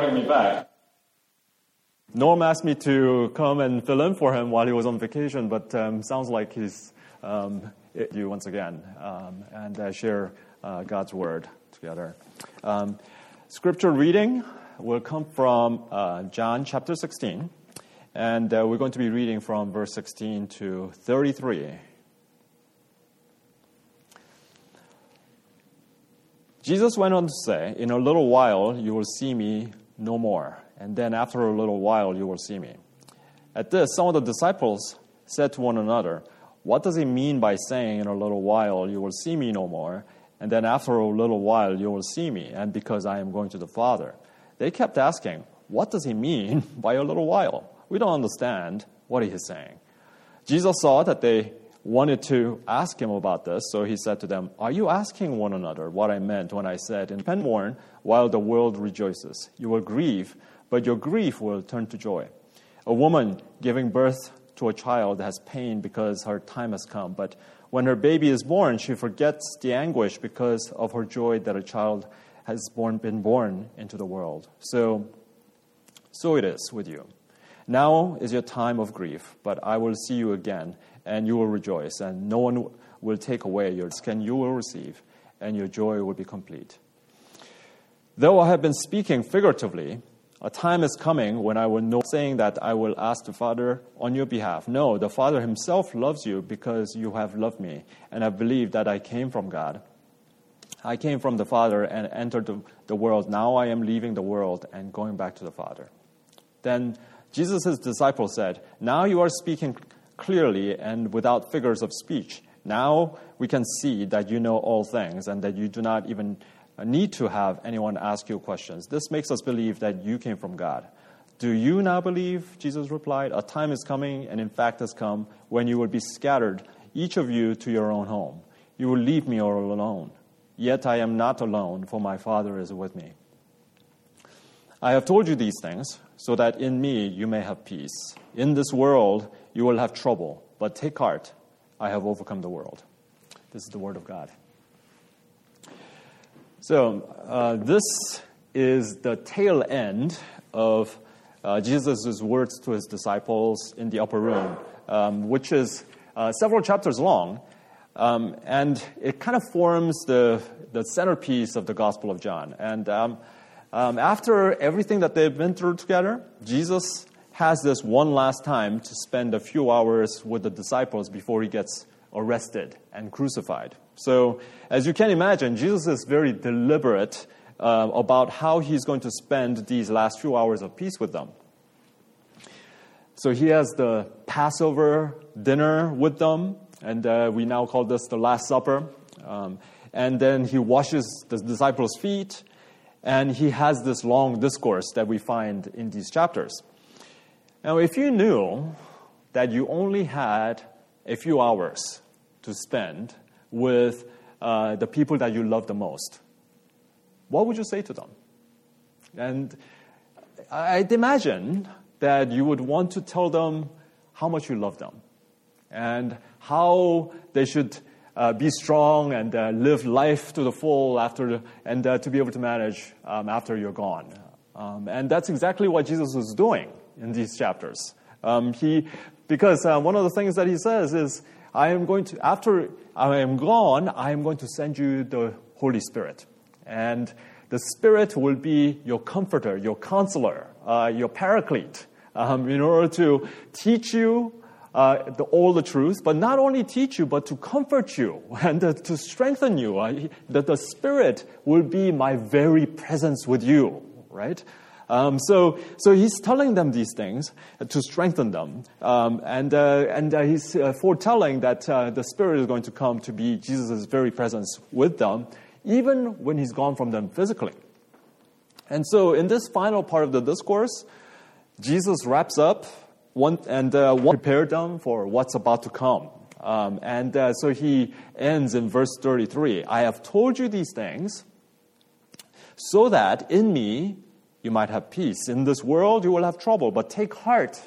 having me back. Norm asked me to come and fill in for him while he was on vacation, but um, sounds like he's um, you once again um, and uh, share uh, God's word together. Um, scripture reading will come from uh, John chapter 16, and uh, we're going to be reading from verse 16 to 33. Jesus went on to say, In a little while you will see me no more, and then after a little while you will see me. At this, some of the disciples said to one another, What does he mean by saying, In a little while you will see me no more, and then after a little while you will see me, and because I am going to the Father? They kept asking, What does he mean by a little while? We don't understand what he is saying. Jesus saw that they wanted to ask him about this, so he said to them, Are you asking one another what I meant when I said, In Penborn, while the world rejoices? You will grieve, but your grief will turn to joy. A woman giving birth to a child has pain because her time has come, but when her baby is born, she forgets the anguish because of her joy that a child has born, been born into the world. So, so it is with you. Now is your time of grief, but I will see you again, and you will rejoice, and no one will take away your skin you will receive, and your joy will be complete. Though I have been speaking figuratively, a time is coming when I will know, saying that I will ask the Father on your behalf. No, the Father himself loves you because you have loved me, and have believed that I came from God. I came from the Father and entered the, the world. Now I am leaving the world and going back to the Father. Then Jesus' disciples said, Now you are speaking clearly and without figures of speech. Now we can see that you know all things and that you do not even need to have anyone ask you questions. This makes us believe that you came from God. Do you now believe? Jesus replied, A time is coming, and in fact has come, when you will be scattered, each of you to your own home. You will leave me all alone. Yet I am not alone, for my Father is with me. I have told you these things so that in me you may have peace. In this world you will have trouble, but take heart, I have overcome the world. This is the word of God. So, uh, this is the tail end of uh, Jesus' words to his disciples in the upper room, um, which is uh, several chapters long. Um, and it kind of forms the, the centerpiece of the Gospel of John. And um, um, after everything that they've been through together, Jesus has this one last time to spend a few hours with the disciples before he gets arrested and crucified. So, as you can imagine, Jesus is very deliberate uh, about how he's going to spend these last few hours of peace with them. So, he has the Passover dinner with them and uh, we now call this the Last Supper. Um, and then he washes the disciples' feet, and he has this long discourse that we find in these chapters. Now, if you knew that you only had a few hours to spend with uh, the people that you love the most, what would you say to them? And I'd imagine that you would want to tell them how much you love them and how they should uh, be strong and uh, live life to the full after, and uh, to be able to manage um, after you're gone. Um, and that's exactly what Jesus was doing in these chapters. Um, he, because uh, one of the things that he says is, I am going to, after I am gone, I am going to send you the Holy Spirit. And the Spirit will be your comforter, your counselor, uh, your paraclete, um, in order to teach you uh, the, all the truth, but not only teach you, but to comfort you and uh, to strengthen you. Uh, that the Spirit will be my very presence with you, right? Um, so, so he's telling them these things to strengthen them, um, and uh, and uh, he's uh, foretelling that the Spirit is going to come to be Jesus' very presence with them, even when he's gone from them physically. And so, in this final part of the discourse, Jesus wraps up one, and uh, one them for what's about to come. Um, and uh, so he ends in verse 33 I have told you these things so that in me you might have peace. In this world you will have trouble, but take heart.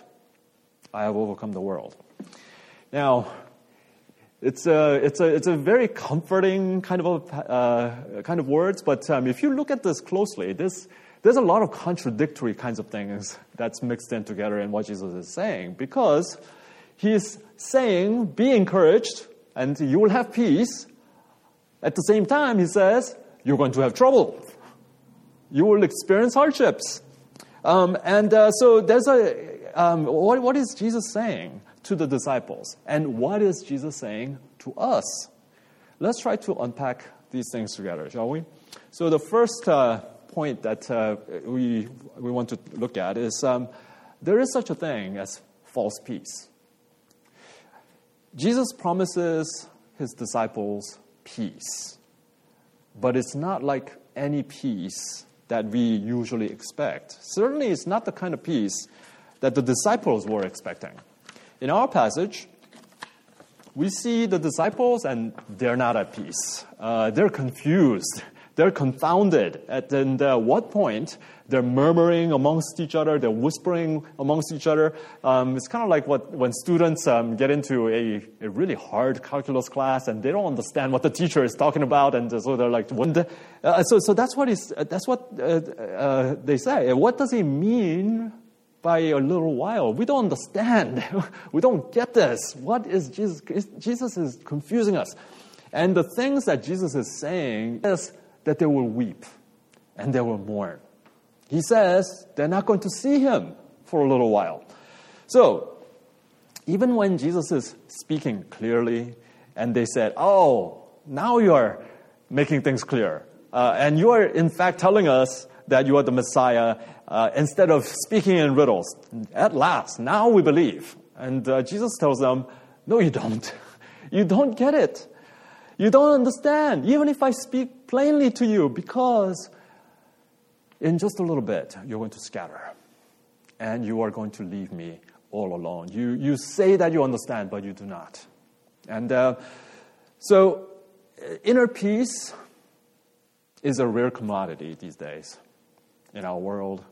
I have overcome the world. Now, it's a, it's a, it's a very comforting kind of, a, uh, kind of words, but um, if you look at this closely, this, there's a lot of contradictory kinds of things that's mixed in together in what Jesus is saying because he's saying, be encouraged and you will have peace. At the same time, he says, you're going to have trouble. You will experience hardships. Um, and uh, so there's a, um, what, what is Jesus saying? to the disciples. And what is Jesus saying to us? Let's try to unpack these things together, shall we? So, the first uh, point that uh, we, we want to look at is um, there is such a thing as false peace. Jesus promises his disciples peace, but it's not like any peace that we usually expect. Certainly, it's not the kind of peace that the disciples were expecting. In our passage, we see the disciples and they're not at peace. Uh, they're confused. They're confounded. At and, uh, what point they're murmuring amongst each other, they're whispering amongst each other. Um, it's kind of like what, when students um, get into a, a, really hard calculus class and they don't understand what the teacher is talking about, and so they're like, what uh, so, so that's what, is, that's what uh, uh, they say. What does he mean by a little while. We don't understand. we don't get this. What is Jesus? Jesus is confusing us. And the things that Jesus is saying is that they will weep and they will mourn. He says they're not going to see him for a little while. So, even when Jesus is speaking clearly and they said, Oh, now you are making things clear. Uh, and you are, in fact, telling us that you are the Messiah uh, instead of speaking in riddles. At last, now we believe. And uh, Jesus tells them, No, you don't. You don't get it. You don't understand, even if I speak plainly to you, because in just a little bit, you're going to scatter and you are going to leave me all alone. You, you say that you understand, but you do not. And uh, so, inner peace is a rare commodity these days in our world.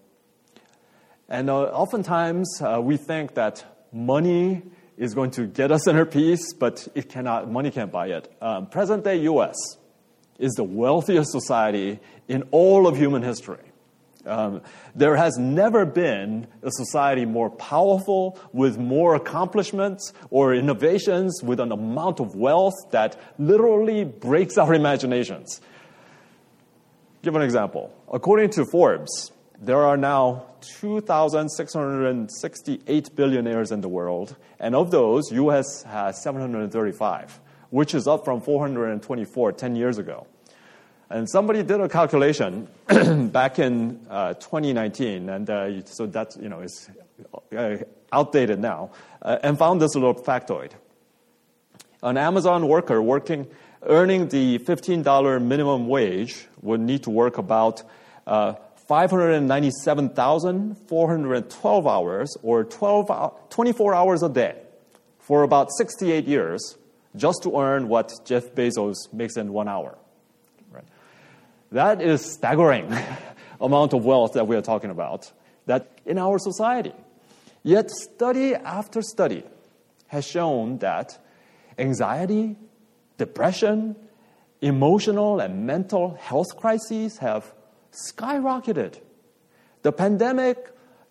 And uh, oftentimes uh, we think that money is going to get us inner peace, but it cannot, money can't buy it. Um, present day US is the wealthiest society in all of human history. Um, there has never been a society more powerful, with more accomplishments or innovations, with an amount of wealth that literally breaks our imaginations. Give an example. According to Forbes, there are now 2,668 billionaires in the world, and of those, US has 735, which is up from 424 10 years ago. And somebody did a calculation back in uh, 2019, and uh, so that's, you know, is uh, outdated now, uh, and found this little factoid. An Amazon worker working, earning the $15 minimum wage would need to work about uh, 597,412 hours or 12, 24 hours a day for about 68 years just to earn what Jeff Bezos makes in one hour. Right? That is staggering amount of wealth that we are talking about that in our society. Yet study after study has shown that anxiety, depression, emotional and mental health crises have skyrocketed. The pandemic,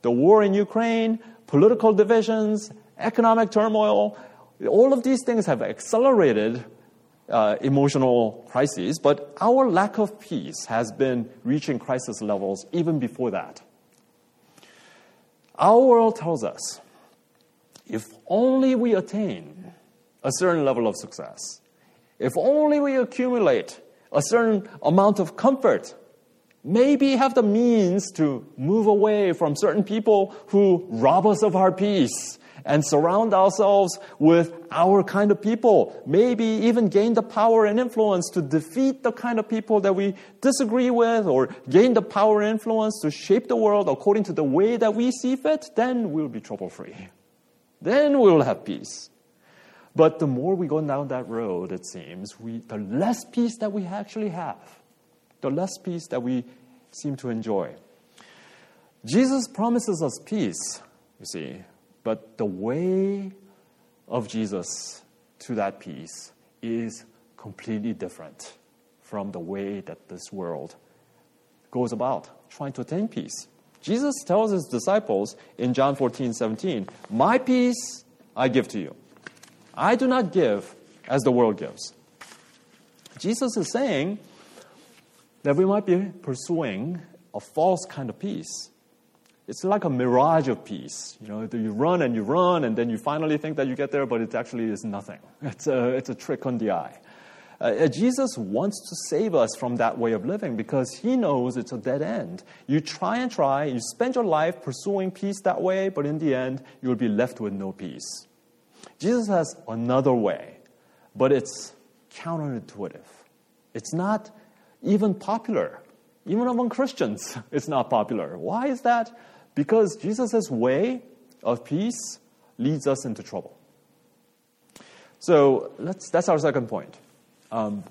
the war in Ukraine, political divisions, economic turmoil, all of these things have accelerated uh, emotional crises, but our lack of peace has been reaching crisis levels even before that. Our world tells us if only we attain a certain level of success, if only we accumulate a certain amount of comfort maybe have the means to move away from certain people who rob us of our peace and surround ourselves with our kind of people. Maybe even gain the power and influence to defeat the kind of people that we disagree with or gain the power and influence to shape the world according to the way that we see fit, then we'll be trouble free. Then we'll have peace. But the more we go down that road, it seems, we, the less peace that we actually have the less peace that we seem to enjoy. Jesus promises us peace, you see, but the way of Jesus to that peace is completely different from the way that this world goes about trying to attain peace. Jesus tells his disciples in John 14, 17, My peace I give to you. I do not give as the world gives. Jesus is saying that we might be pursuing a false kind of peace. It's like a mirage of peace. You know, you run and you run, and then you finally think that you get there, but it actually is nothing. It's a, it's a trick on the eye. Uh, uh, Jesus wants to save us from that way of living because he knows it's a dead end. You try and try, you spend your life pursuing peace that way, but in the end, you will be left with no peace. Jesus has another way, but it's counterintuitive. It's not even popular. Even among Christians, it's not popular. Why is that? Because Jesus' way of peace leads us into trouble. So that's our second point. Um,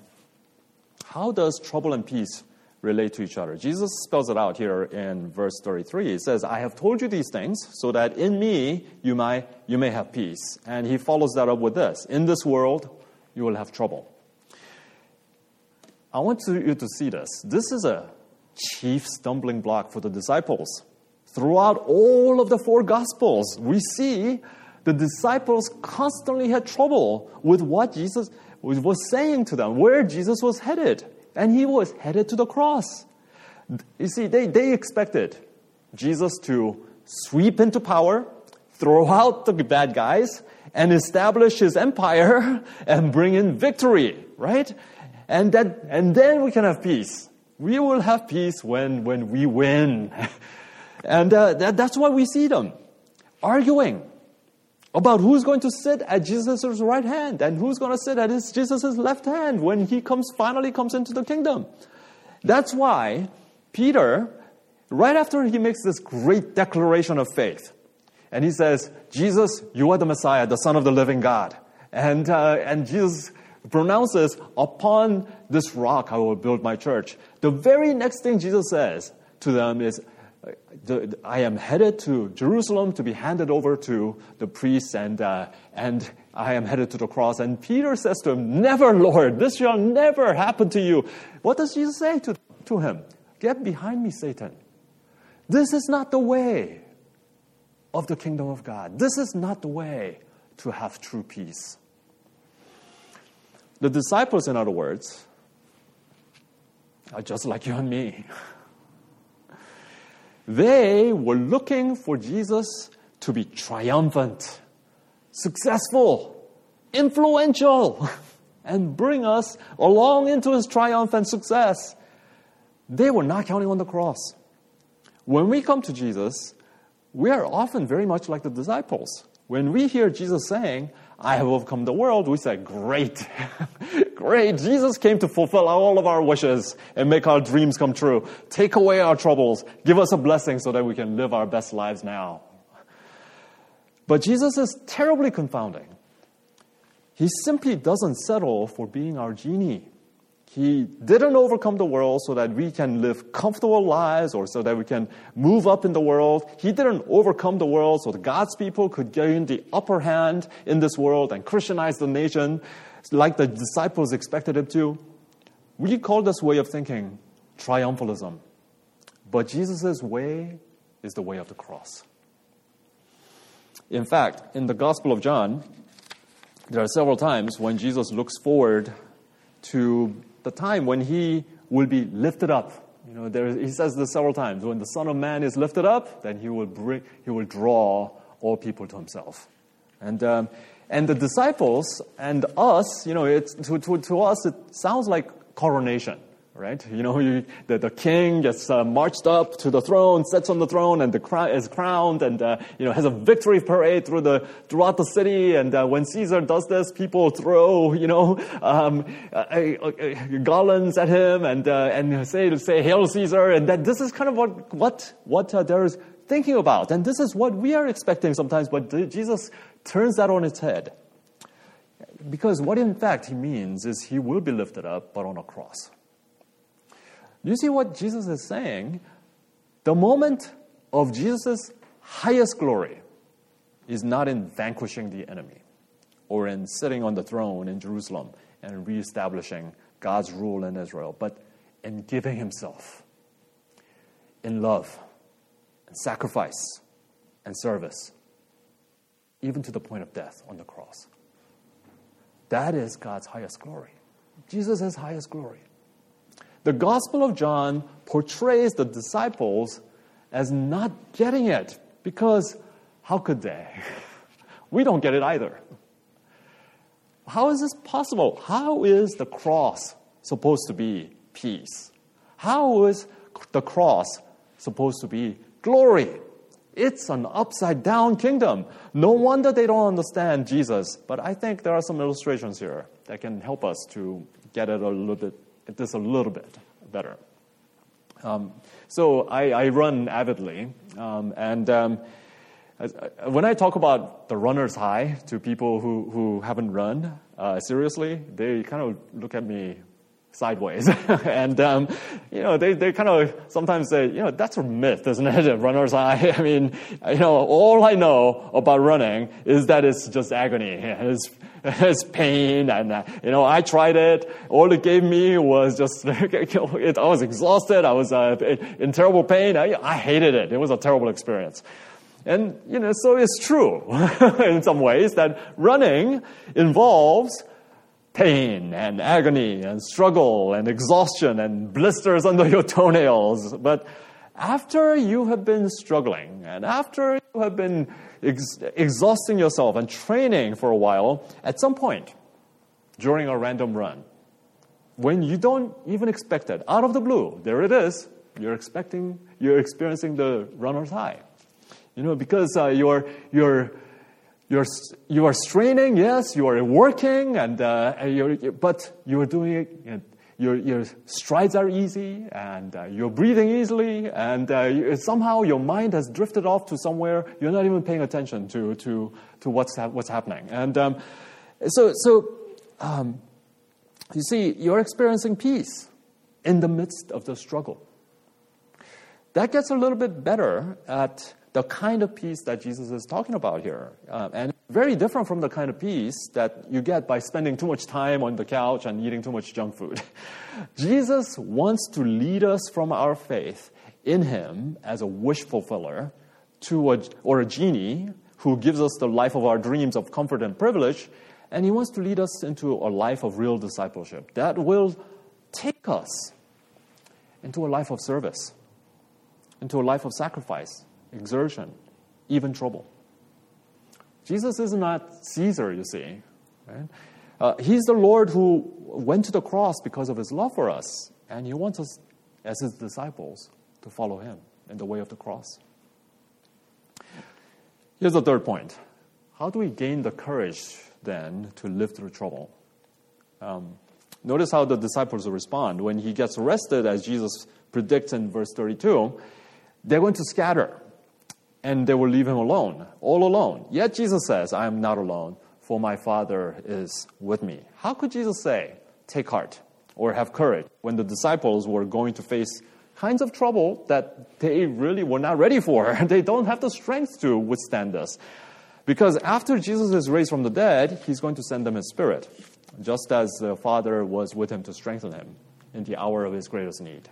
how does trouble and peace relate to each other? Jesus spells it out here in verse 33. He says, I have told you these things so that in me you may, you may have peace. And he follows that up with this In this world, you will have trouble. I want you to see this. This is a chief stumbling block for the disciples. Throughout all of the four Gospels, we see the disciples constantly had trouble with what Jesus was saying to them, where Jesus was headed. And he was headed to the cross. You see, they, they expected Jesus to sweep into power, throw out the bad guys, and establish his empire and bring in victory, right? And, that, and then we can have peace. We will have peace when, when we win. and uh, that, that's why we see them arguing about who's going to sit at Jesus' right hand and who's going to sit at Jesus' left hand when he comes, finally comes into the kingdom. That's why Peter, right after he makes this great declaration of faith, and he says, Jesus, you are the Messiah, the Son of the living God. And, uh, and Jesus pronounces, Upon this rock I will build my church. The very next thing Jesus says to them is, I am headed to Jerusalem to be handed over to the priests, and, uh, and I am headed to the cross. And Peter says to him, Never, Lord, this shall never happen to you. What does Jesus say to, to him? Get behind me, Satan. This is not the way of the kingdom of God. This is not the way to have true peace. The disciples, in other words, are just like you and me. They were looking for Jesus to be triumphant, successful, influential, and bring us along into his triumph and success. They were not counting on the cross. When we come to Jesus, we are often very much like the disciples. When we hear Jesus saying, I have overcome the world, we say, Great, great. Jesus came to fulfill all of our wishes and make our dreams come true. Take away our troubles. Give us a blessing so that we can live our best lives now. But Jesus is terribly confounding. He simply doesn't settle for being our genie. He didn't overcome the world so that we can live comfortable lives or so that we can move up in the world. He didn't overcome the world so that God's people could gain the upper hand in this world and Christianize the nation like the disciples expected him to. We call this way of thinking triumphalism. But Jesus' way is the way of the cross. In fact, in the Gospel of John, there are several times when Jesus looks forward to the time when he will be lifted up. You know, there, he says this several times. When the Son of Man is lifted up, then he will bring, he will draw all people to himself. And um, and the disciples and us, you know, it's, to, to, to us, it sounds like coronation right? You know, you, the, the king gets uh, marched up to the throne, sits on the throne, and the crown is crowned, and uh, you know has a victory parade through the throughout the city. And uh, when Caesar does this, people throw you know um, garlands at him and uh, and say say Hail Caesar, and that this is kind of what what what uh, there is thinking about, and this is what we are expecting sometimes. But Jesus turns that on its head. Because what in fact he means is he will be lifted up, but on a cross. You see what Jesus is saying? The moment of Jesus' highest glory is not in vanquishing the enemy or in sitting on the throne in Jerusalem and reestablishing God's rule in Israel, but in giving himself in love and sacrifice and service, even to the point of death on the cross. That is God's highest glory. Jesus' highest glory. The Gospel of John portrays the disciples as not getting it because how could they? We don't get it either. How is this possible? How is the cross supposed to be peace? How is the cross supposed to be glory? It's an upside down kingdom. No wonder they don't understand Jesus. But I think there are some illustrations here that can help us to get it a little bit, this a little bit better. Um, so I, I, run avidly, um, and um, when I talk about the runner's high to people who, who haven't run uh, seriously, they kind of look at me sideways. and, um, you know, they, they kind of sometimes say, you know, that's a myth, isn't it? Runner's high. I mean, you know, all I know about running is that it's just agony. It's, it's pain. And, uh, you know, I tried it. All it gave me was just, it, I was exhausted. I was uh, in terrible pain. I, I hated it. It was a terrible experience. And, you know, so it's true in some ways that running involves pain and agony and struggle and exhaustion and blisters under your toenails. But after you have been struggling and after you have been ex- exhausting yourself and training for a while, at some point during a random run, when you don't even expect it, out of the blue, there it is, you're expecting, you're experiencing the runner's high. You know, because uh, you're, you're you're, you are straining, yes, you are working, and, uh, you're, but you're doing it, you know, your, your strides are easy, and uh, you're breathing easily, and uh, you, somehow your mind has drifted off to somewhere you're not even paying attention to, to, to what's, ha- what's happening. And um, so, so um, you see, you're experiencing peace in the midst of the struggle. That gets a little bit better at the kind of peace that Jesus is talking about here. Uh, and very different from the kind of peace that you get by spending too much time on the couch and eating too much junk food. Jesus wants to lead us from our faith in Him as a wish fulfiller to a, or a genie who gives us the life of our dreams of comfort and privilege. And He wants to lead us into a life of real discipleship that will take us into a life of service, into a life of sacrifice exertion, even trouble. Jesus is not Caesar, you see. Right? Uh, he's the Lord who went to the cross because of his love for us, and he wants us, as his disciples, to follow him in the way of the cross. Here's the third point How do we gain the courage then to live through trouble? Um, notice how the disciples respond. When he gets arrested, as Jesus predicts in verse 32, they're going to scatter and they will leave him alone, all alone. Yet Jesus says, I am not alone, for my Father is with me. How could Jesus say, Take heart or have courage when the disciples were going to face kinds of trouble that they really were not ready for? they don't have the strength to withstand this. Because after Jesus is raised from the dead, he's going to send them his spirit, just as the Father was with him to strengthen him in the hour of his greatest need.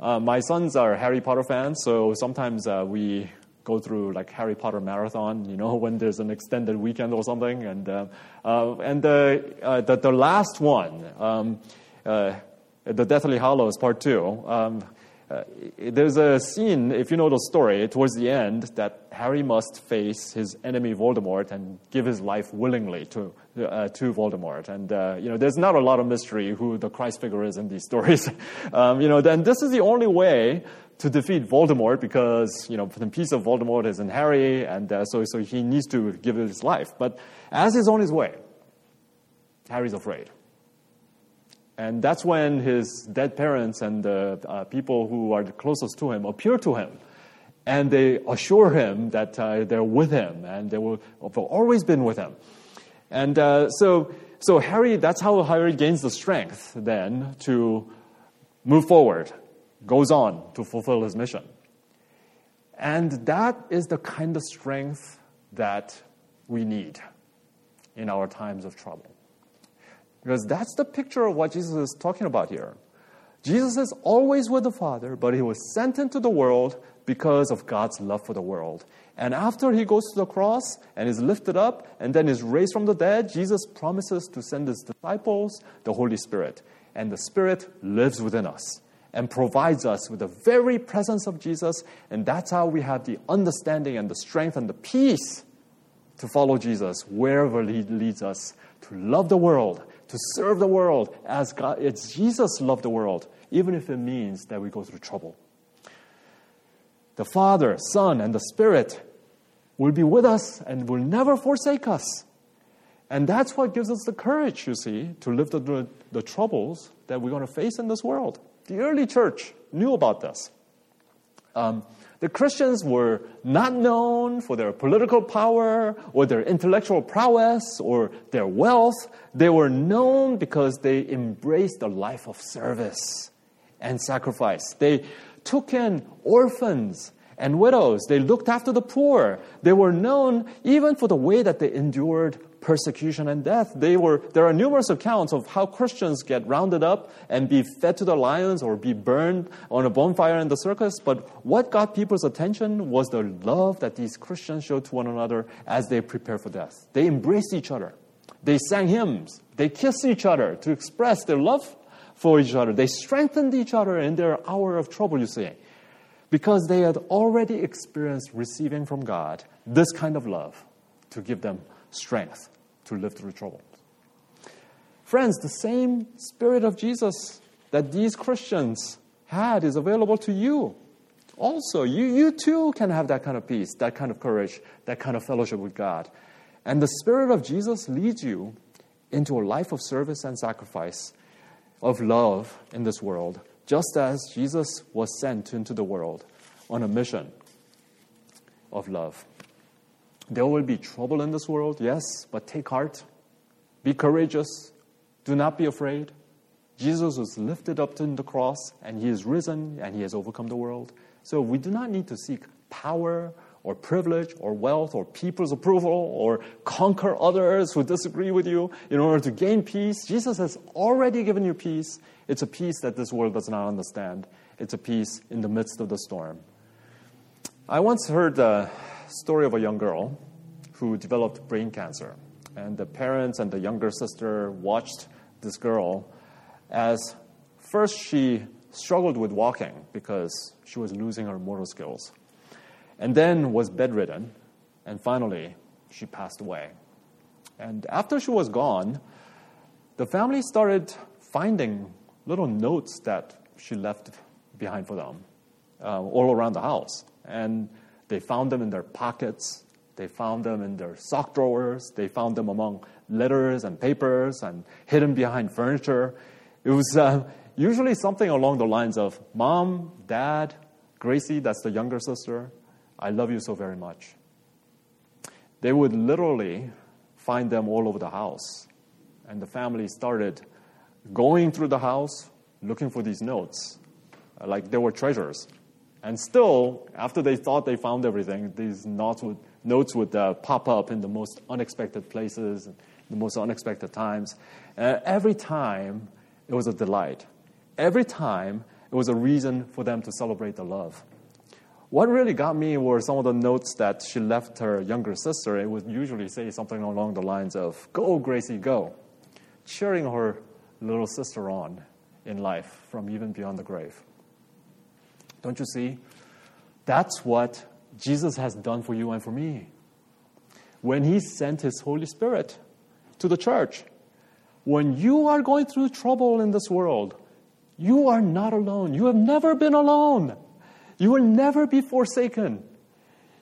Uh, my sons are Harry Potter fans, so sometimes uh, we go through like Harry Potter marathon, you know, when there's an extended weekend or something. And uh, uh and the, uh, the, the last one, um, uh, the Deathly Hallows Part Two. Um, uh, there's a scene, if you know the story, towards the end, that Harry must face his enemy Voldemort and give his life willingly to uh, to Voldemort. And uh, you know, there's not a lot of mystery who the Christ figure is in these stories. um, you know, then this is the only way to defeat Voldemort because you know the piece of Voldemort is in Harry, and uh, so so he needs to give his life. But as he's on his way, Harry's afraid. And that's when his dead parents and the uh, people who are closest to him appear to him. And they assure him that uh, they're with him and they will have always been with him. And uh, so, so Harry, that's how Harry gains the strength then to move forward, goes on to fulfill his mission. And that is the kind of strength that we need in our times of trouble. Because that's the picture of what Jesus is talking about here. Jesus is always with the Father, but he was sent into the world because of God's love for the world. And after he goes to the cross and is lifted up and then is raised from the dead, Jesus promises to send his disciples the Holy Spirit. And the Spirit lives within us and provides us with the very presence of Jesus. And that's how we have the understanding and the strength and the peace to follow Jesus wherever he leads us, to love the world to serve the world as God, it's Jesus loved the world, even if it means that we go through trouble. The Father, Son, and the Spirit will be with us and will never forsake us. And that's what gives us the courage, you see, to live the, the troubles that we're going to face in this world. The early church knew about this. Um, the Christians were not known for their political power or their intellectual prowess or their wealth. They were known because they embraced a life of service and sacrifice. They took in orphans and widows. They looked after the poor. They were known even for the way that they endured persecution and death. They were, there are numerous accounts of how Christians get rounded up and be fed to the lions or be burned on a bonfire in the circus. But what got people's attention was the love that these Christians showed to one another as they prepare for death. They embraced each other. They sang hymns. They kissed each other to express their love for each other. They strengthened each other in their hour of trouble, you see, because they had already experienced receiving from God this kind of love to give them strength to live through troubles. Friends, the same Spirit of Jesus that these Christians had is available to you. Also, you, you too can have that kind of peace, that kind of courage, that kind of fellowship with God. And the Spirit of Jesus leads you into a life of service and sacrifice, of love in this world, just as Jesus was sent into the world on a mission of love. There will be trouble in this world, yes, but take heart. Be courageous. Do not be afraid. Jesus was lifted up in the cross, and he is risen, and he has overcome the world. So we do not need to seek power or privilege or wealth or people's approval or conquer others who disagree with you in order to gain peace. Jesus has already given you peace. It's a peace that this world does not understand. It's a peace in the midst of the storm. I once heard uh, story of a young girl who developed brain cancer. And the parents and the younger sister watched this girl as first she struggled with walking because she was losing her motor skills, and then was bedridden, and finally she passed away. And after she was gone, the family started finding little notes that she left behind for them uh, all around the house. And they found them in their pockets. They found them in their sock drawers. They found them among letters and papers and hidden behind furniture. It was uh, usually something along the lines of Mom, Dad, Gracie, that's the younger sister, I love you so very much. They would literally find them all over the house. And the family started going through the house looking for these notes, like they were treasures. And still, after they thought they found everything, these notes would, notes would uh, pop up in the most unexpected places, the most unexpected times. And every time, it was a delight. Every time, it was a reason for them to celebrate the love. What really got me were some of the notes that she left her younger sister. It would usually say something along the lines of, Go, Gracie, go, cheering her little sister on in life from even beyond the grave. Don't you see? That's what Jesus has done for you and for me. When He sent His Holy Spirit to the church, when you are going through trouble in this world, you are not alone. You have never been alone. You will never be forsaken.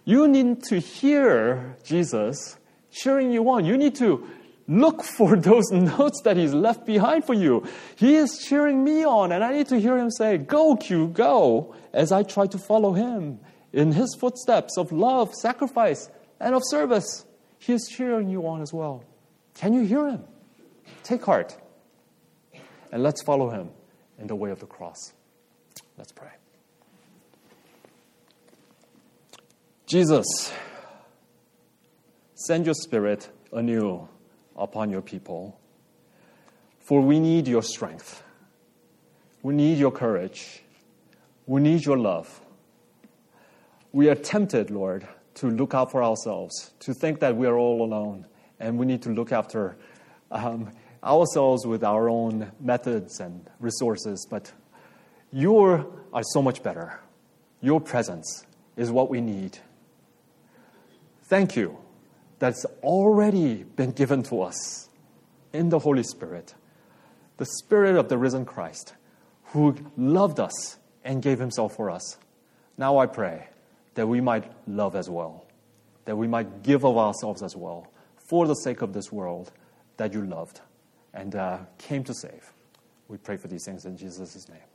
You need to hear Jesus cheering you on. You need to Look for those notes that he's left behind for you. He is cheering me on, and I need to hear him say, Go, Q, go, as I try to follow him in his footsteps of love, sacrifice, and of service. He is cheering you on as well. Can you hear him? Take heart. And let's follow him in the way of the cross. Let's pray. Jesus, send your spirit anew upon your people. For we need your strength. We need your courage. We need your love. We are tempted, Lord, to look out for ourselves, to think that we are all alone, and we need to look after um, ourselves with our own methods and resources. But you are so much better. Your presence is what we need. Thank you. That's already been given to us in the Holy Spirit, the Spirit of the risen Christ, who loved us and gave himself for us. Now I pray that we might love as well, that we might give of ourselves as well for the sake of this world that you loved and uh, came to save. We pray for these things in Jesus' name.